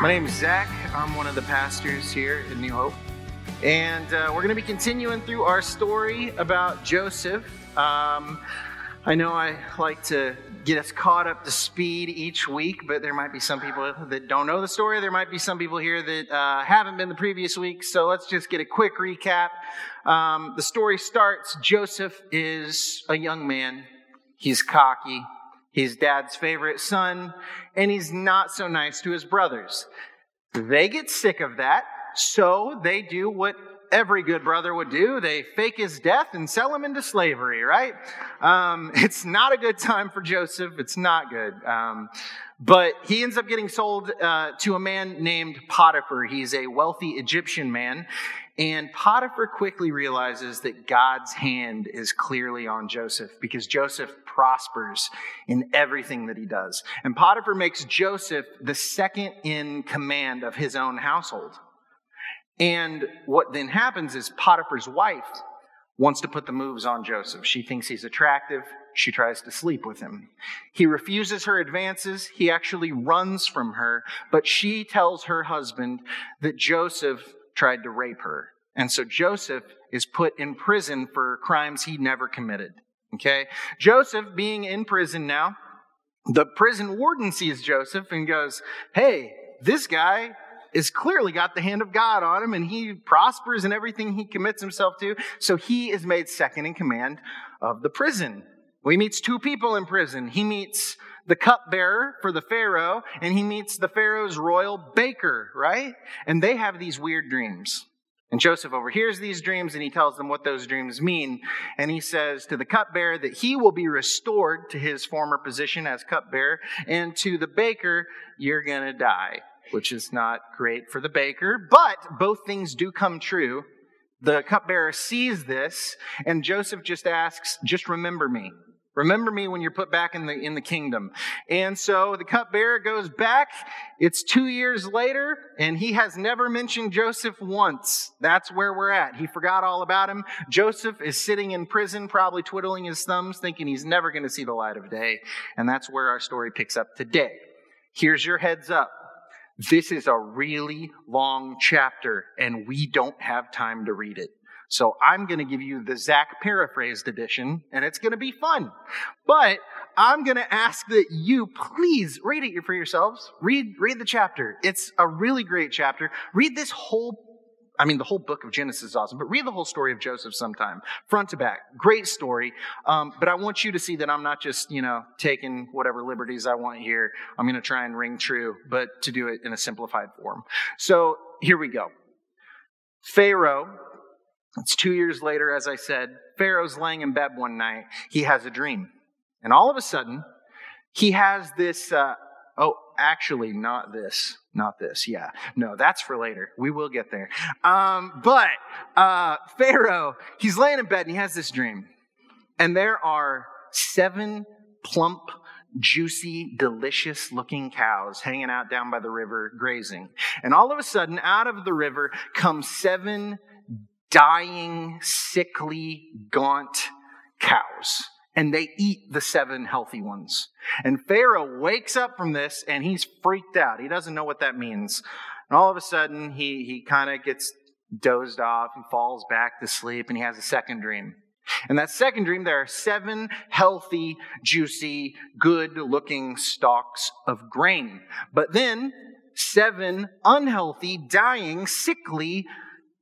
My name is Zach. I'm one of the pastors here at New Hope. And uh, we're going to be continuing through our story about Joseph. Um, I know I like to get us caught up to speed each week, but there might be some people that don't know the story. There might be some people here that uh, haven't been the previous week. So let's just get a quick recap. Um, the story starts Joseph is a young man, he's cocky, He's dad's favorite son, and he's not so nice to his brothers. They get sick of that, so they do what every good brother would do. They fake his death and sell him into slavery, right? Um, it's not a good time for Joseph. It's not good. Um, but he ends up getting sold uh, to a man named Potiphar. He's a wealthy Egyptian man. And Potiphar quickly realizes that God's hand is clearly on Joseph because Joseph prospers in everything that he does. And Potiphar makes Joseph the second in command of his own household. And what then happens is Potiphar's wife wants to put the moves on Joseph. She thinks he's attractive. She tries to sleep with him. He refuses her advances. He actually runs from her, but she tells her husband that Joseph tried to rape her. And so Joseph is put in prison for crimes he never committed. Okay? Joseph being in prison now, the prison warden sees Joseph and goes, Hey, this guy is clearly got the hand of God on him and he prospers in everything he commits himself to. So he is made second in command of the prison. Well, he meets two people in prison. He meets the cupbearer for the Pharaoh, and he meets the Pharaoh's royal baker, right? And they have these weird dreams. And Joseph overhears these dreams and he tells them what those dreams mean. And he says to the cupbearer that he will be restored to his former position as cupbearer, and to the baker, you're going to die, which is not great for the baker, but both things do come true. The cupbearer sees this, and Joseph just asks, Just remember me. Remember me when you're put back in the, in the kingdom. And so the cupbearer goes back. It's two years later, and he has never mentioned Joseph once. That's where we're at. He forgot all about him. Joseph is sitting in prison, probably twiddling his thumbs, thinking he's never going to see the light of day. And that's where our story picks up today. Here's your heads up. This is a really long chapter, and we don't have time to read it. So I'm going to give you the Zach paraphrased edition, and it's going to be fun. But I'm going to ask that you please read it for yourselves. Read, read the chapter. It's a really great chapter. Read this whole I mean, the whole book of Genesis is awesome, but read the whole story of Joseph sometime, front to back. Great story. Um, but I want you to see that I'm not just, you know, taking whatever liberties I want here. I'm going to try and ring true, but to do it in a simplified form. So here we go. Pharaoh it's two years later, as I said, Pharaoh's laying in bed one night. He has a dream. And all of a sudden, he has this, uh, oh, actually, not this. Not this, yeah. No, that's for later. We will get there. Um, but uh, Pharaoh, he's laying in bed and he has this dream. And there are seven plump, juicy, delicious looking cows hanging out down by the river grazing. And all of a sudden, out of the river come seven dying, sickly, gaunt cows. And they eat the seven healthy ones. And Pharaoh wakes up from this and he's freaked out. He doesn't know what that means. And all of a sudden, he, he kind of gets dozed off and falls back to sleep and he has a second dream. And that second dream, there are seven healthy, juicy, good looking stalks of grain. But then, seven unhealthy, dying, sickly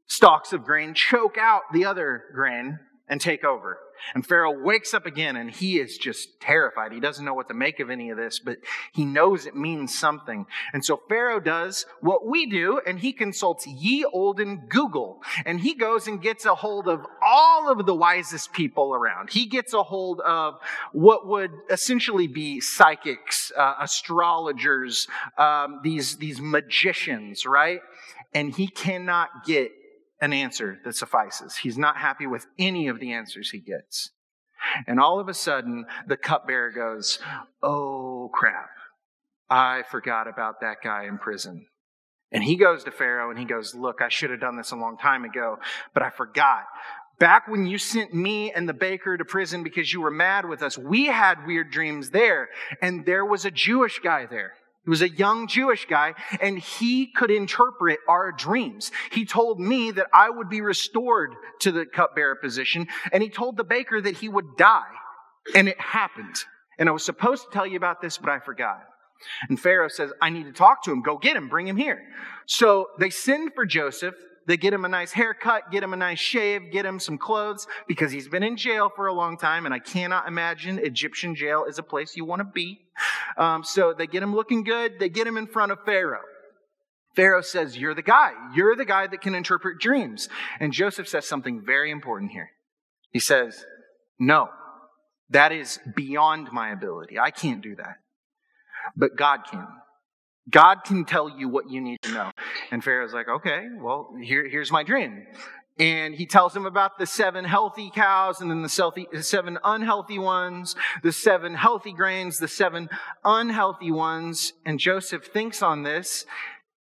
stalks of grain choke out the other grain. and take over. And Pharaoh wakes up again and he is just terrified. He doesn't know what to make of any of this, but he knows it means something. And so Pharaoh does what we do and he consults ye olden Google and he goes and gets a hold of all of the wisest people around. He gets a hold of what would essentially be psychics, uh, astrologers, um, these, these magicians, right? And he cannot get an answer that suffices. He's not happy with any of the answers he gets. And all of a sudden, the cupbearer goes, Oh crap, I forgot about that guy in prison. And he goes to Pharaoh and he goes, Look, I should have done this a long time ago, but I forgot. Back when you sent me and the baker to prison because you were mad with us, we had weird dreams there, and there was a Jewish guy there. He was a young Jewish guy and he could interpret our dreams. He told me that I would be restored to the cupbearer position and he told the baker that he would die. And it happened. And I was supposed to tell you about this, but I forgot. And Pharaoh says, I need to talk to him. Go get him. Bring him here. So they send for Joseph. They get him a nice haircut, get him a nice shave, get him some clothes because he's been in jail for a long time. And I cannot imagine Egyptian jail is a place you want to be. Um, so they get him looking good. They get him in front of Pharaoh. Pharaoh says, You're the guy. You're the guy that can interpret dreams. And Joseph says something very important here. He says, No, that is beyond my ability. I can't do that. But God can. God can tell you what you need to know. And Pharaoh's like, okay, well, here, here's my dream. And he tells him about the seven healthy cows and then the seven unhealthy ones, the seven healthy grains, the seven unhealthy ones. And Joseph thinks on this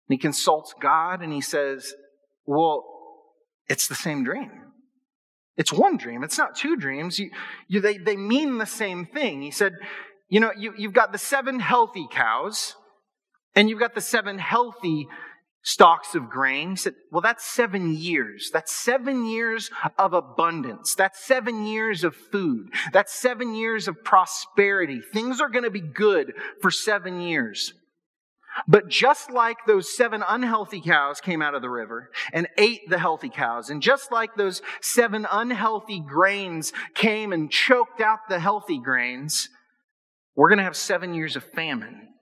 and he consults God and he says, well, it's the same dream. It's one dream. It's not two dreams. You, you, they, they mean the same thing. He said, you know, you, you've got the seven healthy cows and you've got the seven healthy stalks of grain. He said, well, that's seven years. That's seven years of abundance. That's seven years of food. That's seven years of prosperity. Things are going to be good for seven years. But just like those seven unhealthy cows came out of the river and ate the healthy cows, and just like those seven unhealthy grains came and choked out the healthy grains, we're going to have seven years of famine.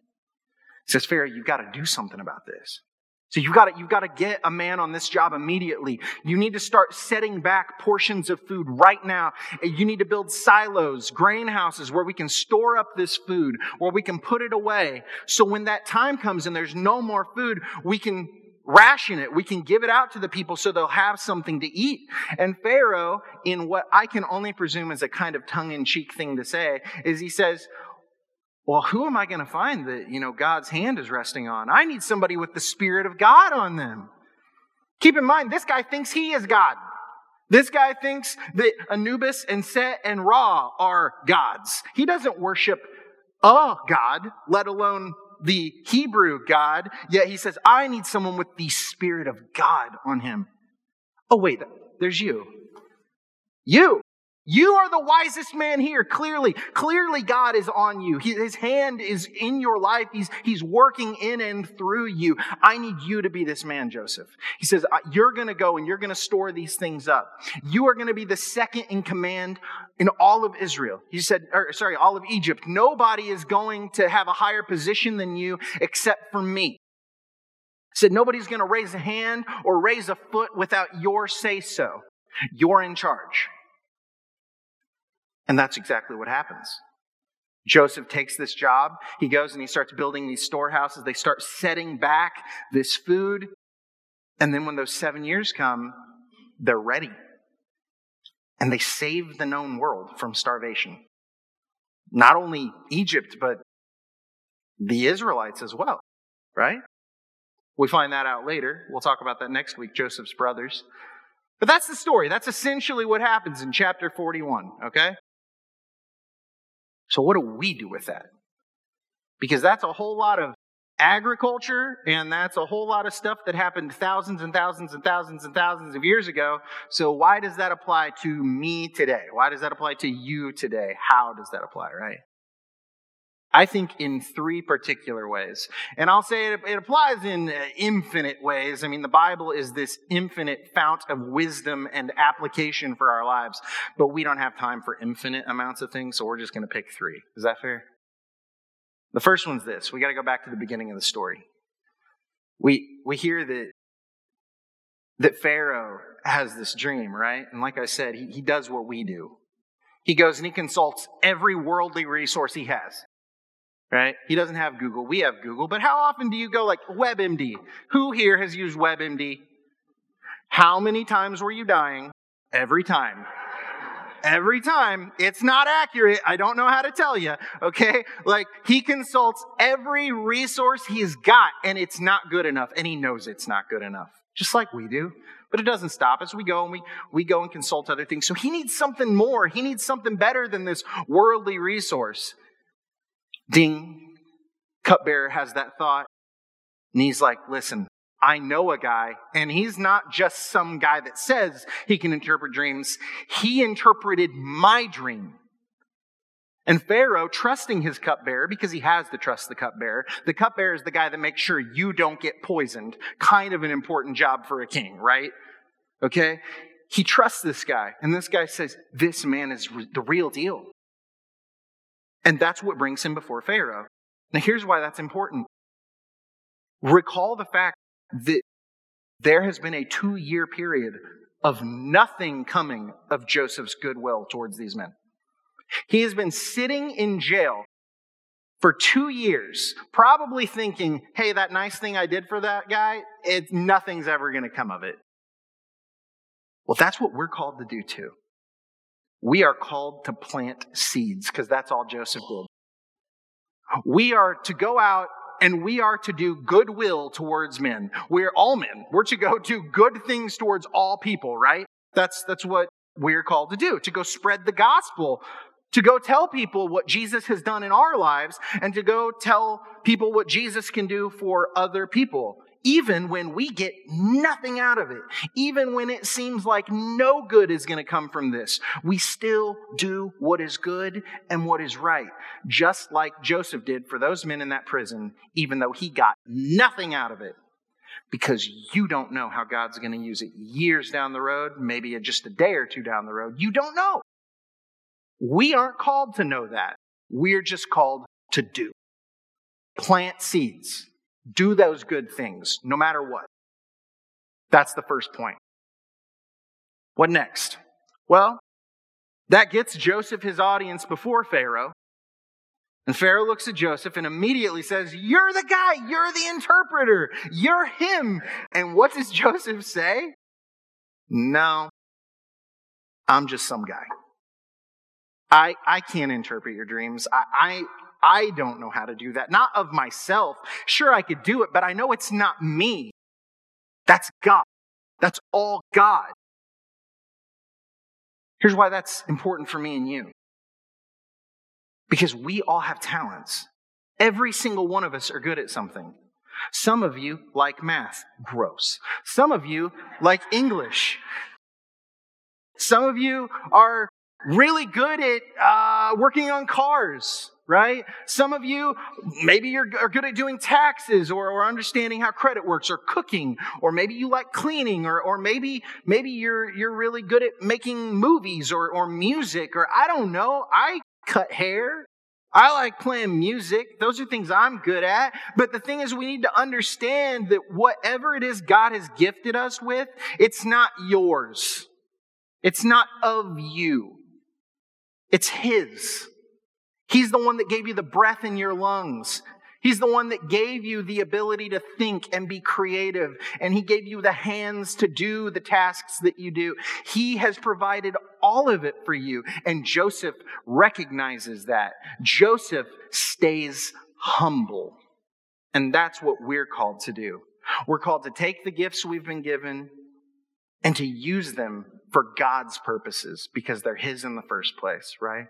Says, Pharaoh, you've got to do something about this. So you've got to, you've got to get a man on this job immediately. You need to start setting back portions of food right now. You need to build silos, grain houses where we can store up this food, where we can put it away. So when that time comes and there's no more food, we can ration it. We can give it out to the people so they'll have something to eat. And Pharaoh, in what I can only presume is a kind of tongue in cheek thing to say, is he says, well, who am I going to find that, you know, God's hand is resting on? I need somebody with the Spirit of God on them. Keep in mind, this guy thinks he is God. This guy thinks that Anubis and Set and Ra are gods. He doesn't worship a God, let alone the Hebrew God, yet he says, I need someone with the Spirit of God on him. Oh, wait, there's you. You. You are the wisest man here. Clearly, clearly God is on you. His hand is in your life. He's, he's working in and through you. I need you to be this man, Joseph. He says, you're going to go and you're going to store these things up. You are going to be the second in command in all of Israel. He said, or sorry, all of Egypt. Nobody is going to have a higher position than you except for me. Said, nobody's going to raise a hand or raise a foot without your say so. You're in charge. And that's exactly what happens. Joseph takes this job. He goes and he starts building these storehouses. They start setting back this food. And then when those seven years come, they're ready. And they save the known world from starvation. Not only Egypt, but the Israelites as well, right? We find that out later. We'll talk about that next week, Joseph's brothers. But that's the story. That's essentially what happens in chapter 41, okay? So, what do we do with that? Because that's a whole lot of agriculture, and that's a whole lot of stuff that happened thousands and thousands and thousands and thousands of years ago. So, why does that apply to me today? Why does that apply to you today? How does that apply, right? I think in three particular ways. And I'll say it, it, applies in uh, infinite ways. I mean, the Bible is this infinite fount of wisdom and application for our lives, but we don't have time for infinite amounts of things, so we're just going to pick three. Is that fair? The first one's this. We got to go back to the beginning of the story. We, we hear that, that Pharaoh has this dream, right? And like I said, he, he does what we do. He goes and he consults every worldly resource he has right? He doesn't have Google. We have Google. But how often do you go like WebMD? Who here has used WebMD? How many times were you dying? Every time. Every time. It's not accurate. I don't know how to tell you. Okay. Like he consults every resource he's got and it's not good enough. And he knows it's not good enough. Just like we do. But it doesn't stop us. We go and we, we go and consult other things. So he needs something more. He needs something better than this worldly resource. Ding. Cupbearer has that thought. And he's like, listen, I know a guy, and he's not just some guy that says he can interpret dreams. He interpreted my dream. And Pharaoh, trusting his cupbearer, because he has to trust the cupbearer, the cupbearer is the guy that makes sure you don't get poisoned. Kind of an important job for a king, right? Okay? He trusts this guy, and this guy says, This man is the real deal. And that's what brings him before Pharaoh. Now, here's why that's important. Recall the fact that there has been a two year period of nothing coming of Joseph's goodwill towards these men. He has been sitting in jail for two years, probably thinking, hey, that nice thing I did for that guy, it, nothing's ever going to come of it. Well, that's what we're called to do too. We are called to plant seeds because that's all Joseph did. We are to go out and we are to do goodwill towards men. We're all men. We're to go do good things towards all people, right? That's, that's what we're called to do, to go spread the gospel, to go tell people what Jesus has done in our lives, and to go tell people what Jesus can do for other people even when we get nothing out of it, even when it seems like no good is going to come from this, we still do what is good and what is right, just like Joseph did for those men in that prison, even though he got nothing out of it. Because you don't know how God's going to use it years down the road, maybe just a day or two down the road. You don't know. We aren't called to know that. We're just called to do. Plant seeds do those good things, no matter what. That's the first point. What next? Well, that gets Joseph his audience before Pharaoh. And Pharaoh looks at Joseph and immediately says, You're the guy, you're the interpreter, you're him. And what does Joseph say? No, I'm just some guy. I, I can't interpret your dreams. I, I, don't know how to do that. Not of myself. Sure, I could do it, but I know it's not me. That's God. That's all God. Here's why that's important for me and you. Because we all have talents. Every single one of us are good at something. Some of you like math. Gross. Some of you like English. Some of you are really good at uh, working on cars right? Some of you, maybe you're are good at doing taxes or, or understanding how credit works or cooking, or maybe you like cleaning, or, or maybe, maybe you're, you're really good at making movies or, or music, or I don't know. I cut hair. I like playing music. Those are things I'm good at. But the thing is, we need to understand that whatever it is God has gifted us with, it's not yours. It's not of you. It's His. He's the one that gave you the breath in your lungs. He's the one that gave you the ability to think and be creative. And He gave you the hands to do the tasks that you do. He has provided all of it for you. And Joseph recognizes that. Joseph stays humble. And that's what we're called to do. We're called to take the gifts we've been given and to use them for God's purposes because they're His in the first place, right?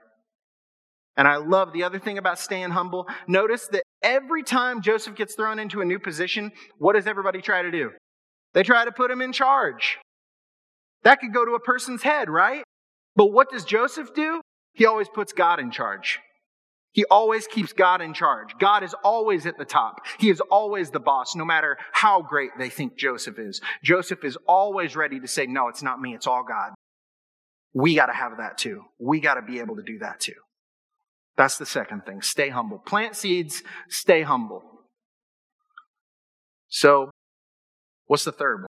And I love the other thing about staying humble. Notice that every time Joseph gets thrown into a new position, what does everybody try to do? They try to put him in charge. That could go to a person's head, right? But what does Joseph do? He always puts God in charge. He always keeps God in charge. God is always at the top. He is always the boss, no matter how great they think Joseph is. Joseph is always ready to say, no, it's not me, it's all God. We got to have that too. We got to be able to do that too. That's the second thing. Stay humble. Plant seeds, stay humble. So, what's the third one?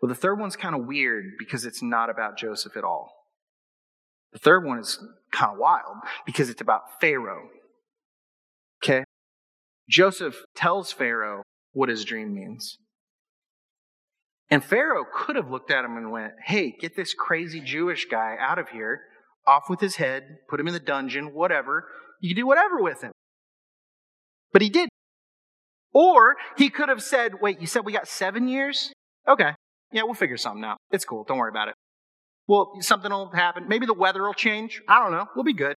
Well, the third one's kind of weird because it's not about Joseph at all. The third one is kind of wild because it's about Pharaoh. Okay? Joseph tells Pharaoh what his dream means. And Pharaoh could have looked at him and went, Hey, get this crazy Jewish guy out of here, off with his head, put him in the dungeon, whatever. You can do whatever with him. But he did. Or he could have said, Wait, you said we got seven years? Okay. Yeah, we'll figure something out. It's cool. Don't worry about it. Well, something will happen. Maybe the weather will change. I don't know. We'll be good.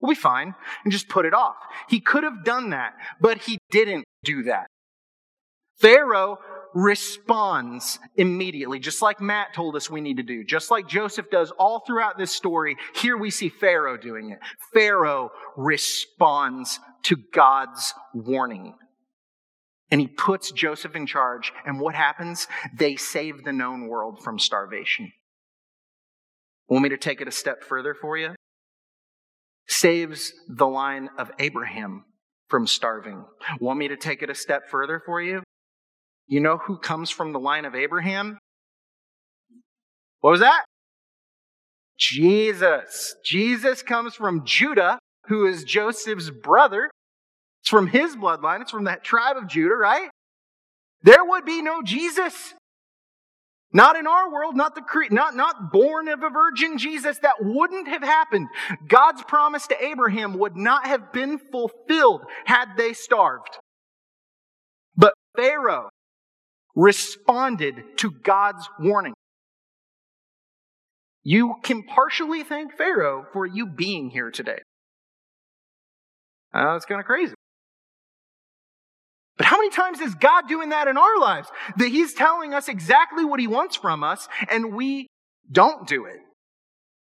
We'll be fine. And just put it off. He could have done that, but he didn't do that. Pharaoh responds immediately, just like Matt told us we need to do, just like Joseph does all throughout this story. Here we see Pharaoh doing it. Pharaoh responds to God's warning. And he puts Joseph in charge. And what happens? They save the known world from starvation. Want me to take it a step further for you? Saves the line of Abraham from starving. Want me to take it a step further for you? You know who comes from the line of Abraham? What was that? Jesus. Jesus comes from Judah, who is Joseph's brother. It's from his bloodline. It's from that tribe of Judah, right? There would be no Jesus not in our world, not the not not born of a virgin Jesus. That wouldn't have happened. God's promise to Abraham would not have been fulfilled had they starved. But Pharaoh responded to God's warning. You can partially thank Pharaoh for you being here today. That's kind of crazy. But how many times is God doing that in our lives? That He's telling us exactly what He wants from us and we don't do it.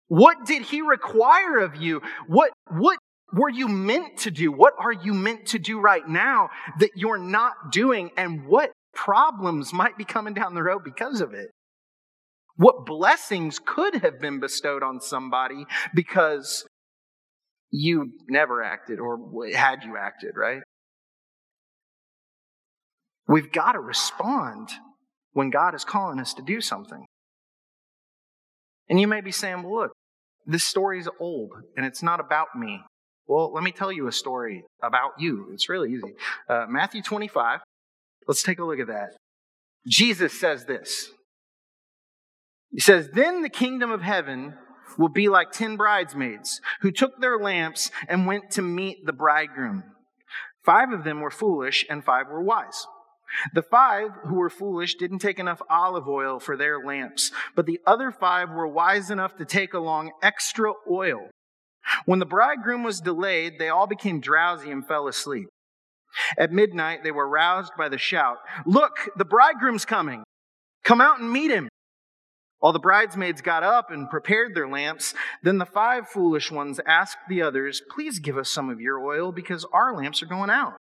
What did He require of you? What, what were you meant to do? What are you meant to do right now that you're not doing? And what problems might be coming down the road because of it? What blessings could have been bestowed on somebody because you never acted or had you acted, right? We've got to respond when God is calling us to do something. And you may be saying, well, look, this story is old and it's not about me. Well, let me tell you a story about you. It's really easy. Uh, Matthew 25. Let's take a look at that. Jesus says this. He says, Then the kingdom of heaven will be like ten bridesmaids who took their lamps and went to meet the bridegroom. Five of them were foolish and five were wise. The five who were foolish didn't take enough olive oil for their lamps, but the other five were wise enough to take along extra oil. When the bridegroom was delayed, they all became drowsy and fell asleep. At midnight, they were roused by the shout, Look, the bridegroom's coming! Come out and meet him! All the bridesmaids got up and prepared their lamps. Then the five foolish ones asked the others, Please give us some of your oil because our lamps are going out.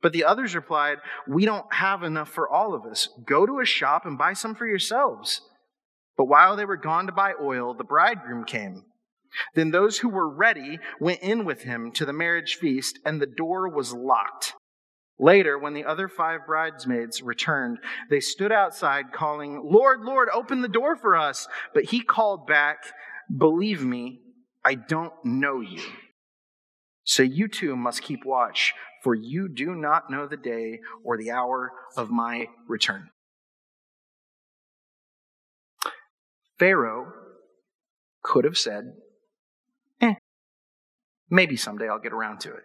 But the others replied, We don't have enough for all of us. Go to a shop and buy some for yourselves. But while they were gone to buy oil, the bridegroom came. Then those who were ready went in with him to the marriage feast, and the door was locked. Later, when the other five bridesmaids returned, they stood outside calling, Lord, Lord, open the door for us. But he called back, Believe me, I don't know you. So you too must keep watch for you do not know the day or the hour of my return. Pharaoh could have said, maybe someday I'll get around to it.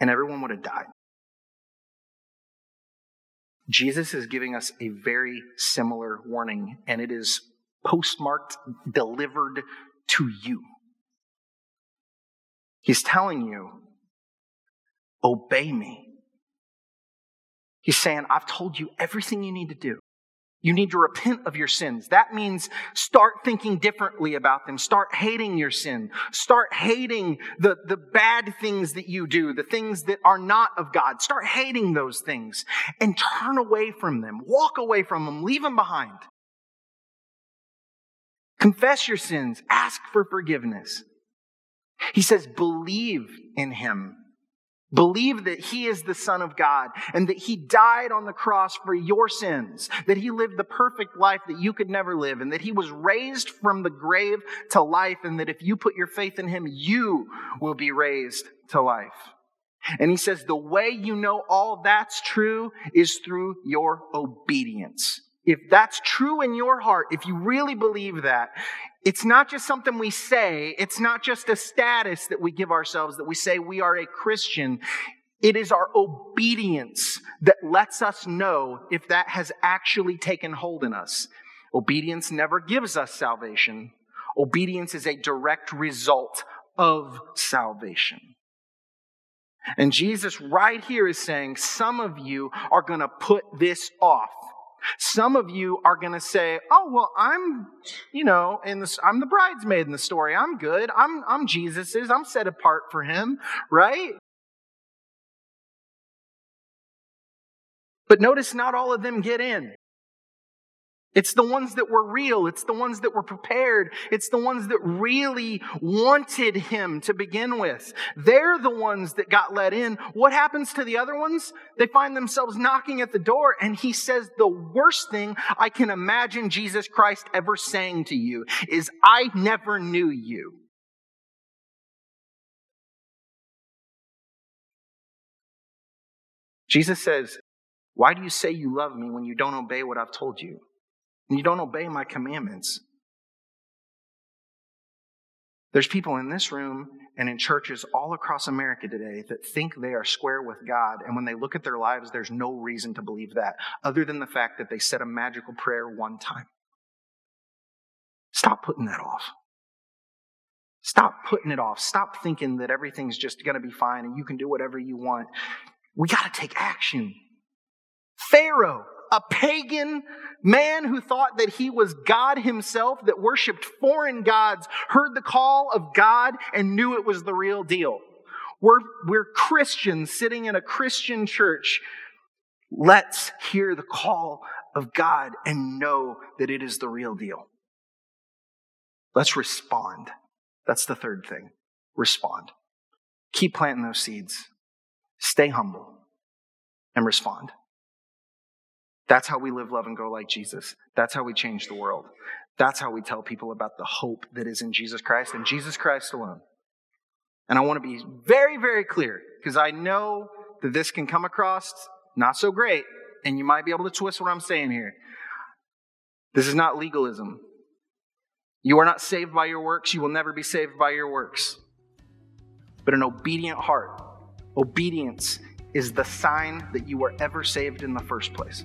And everyone would have died. Jesus is giving us a very similar warning, and it is postmarked, delivered to you. He's telling you obey me. He's saying, I've told you everything you need to do. You need to repent of your sins. That means start thinking differently about them. Start hating your sin. Start hating the, the bad things that you do, the things that are not of God. Start hating those things and turn away from them. Walk away from them. Leave them behind. Confess your sins. Ask for forgiveness. He says, believe in him Believe that he is the Son of God and that he died on the cross for your sins, that he lived the perfect life that you could never live, and that he was raised from the grave to life, and that if you put your faith in him, you will be raised to life. And he says, the way you know all that's true is through your obedience. If that's true in your heart, if you really believe that, it's not just something we say, it's not just a status that we give ourselves that we say we are a Christian. It is our obedience that lets us know if that has actually taken hold in us. Obedience never gives us salvation. Obedience is a direct result of salvation. And Jesus right here is saying, some of you are going to put this off. Some of you are going to say, "Oh, well, I'm, you know, in this I'm the bridesmaid in the story. I'm good. I'm I'm Jesus's. I'm set apart for him, right?" But notice not all of them get in. It's the ones that were real. It's the ones that were prepared. It's the ones that really wanted him to begin with. They're the ones that got let in. What happens to the other ones? They find themselves knocking at the door and he says the worst thing I can imagine Jesus Christ ever saying to you is, I never knew you. Jesus says, why do you say you love me when you don't obey what I've told you? And you don't obey my commandments. There's people in this room and in churches all across America today that think they are square with God, and when they look at their lives, there's no reason to believe that other than the fact that they said a magical prayer one time. Stop putting that off. Stop putting it off. Stop thinking that everything's just going to be fine and you can do whatever you want. We got to take action. Pharaoh a pagan man who thought that he was God himself, that worshiped foreign gods, heard the call of God and knew it was the real deal. We're, we're Christians sitting in a Christian church. Let's hear the call of God and know that it is the real deal. Let's respond. That's the third thing. Respond. Keep planting those seeds. Stay humble and respond. That's how we live, love, and go like Jesus. That's how we change the world. That's how we tell people about the hope that is in Jesus Christ and Jesus Christ alone. And I want to be very, very clear because I know that this can come across not so great, and you might be able to twist what I'm saying here. This is not legalism. You are not saved by your works. You will never be saved by your works. But an obedient heart, obedience is the sign that you were ever saved in the first place.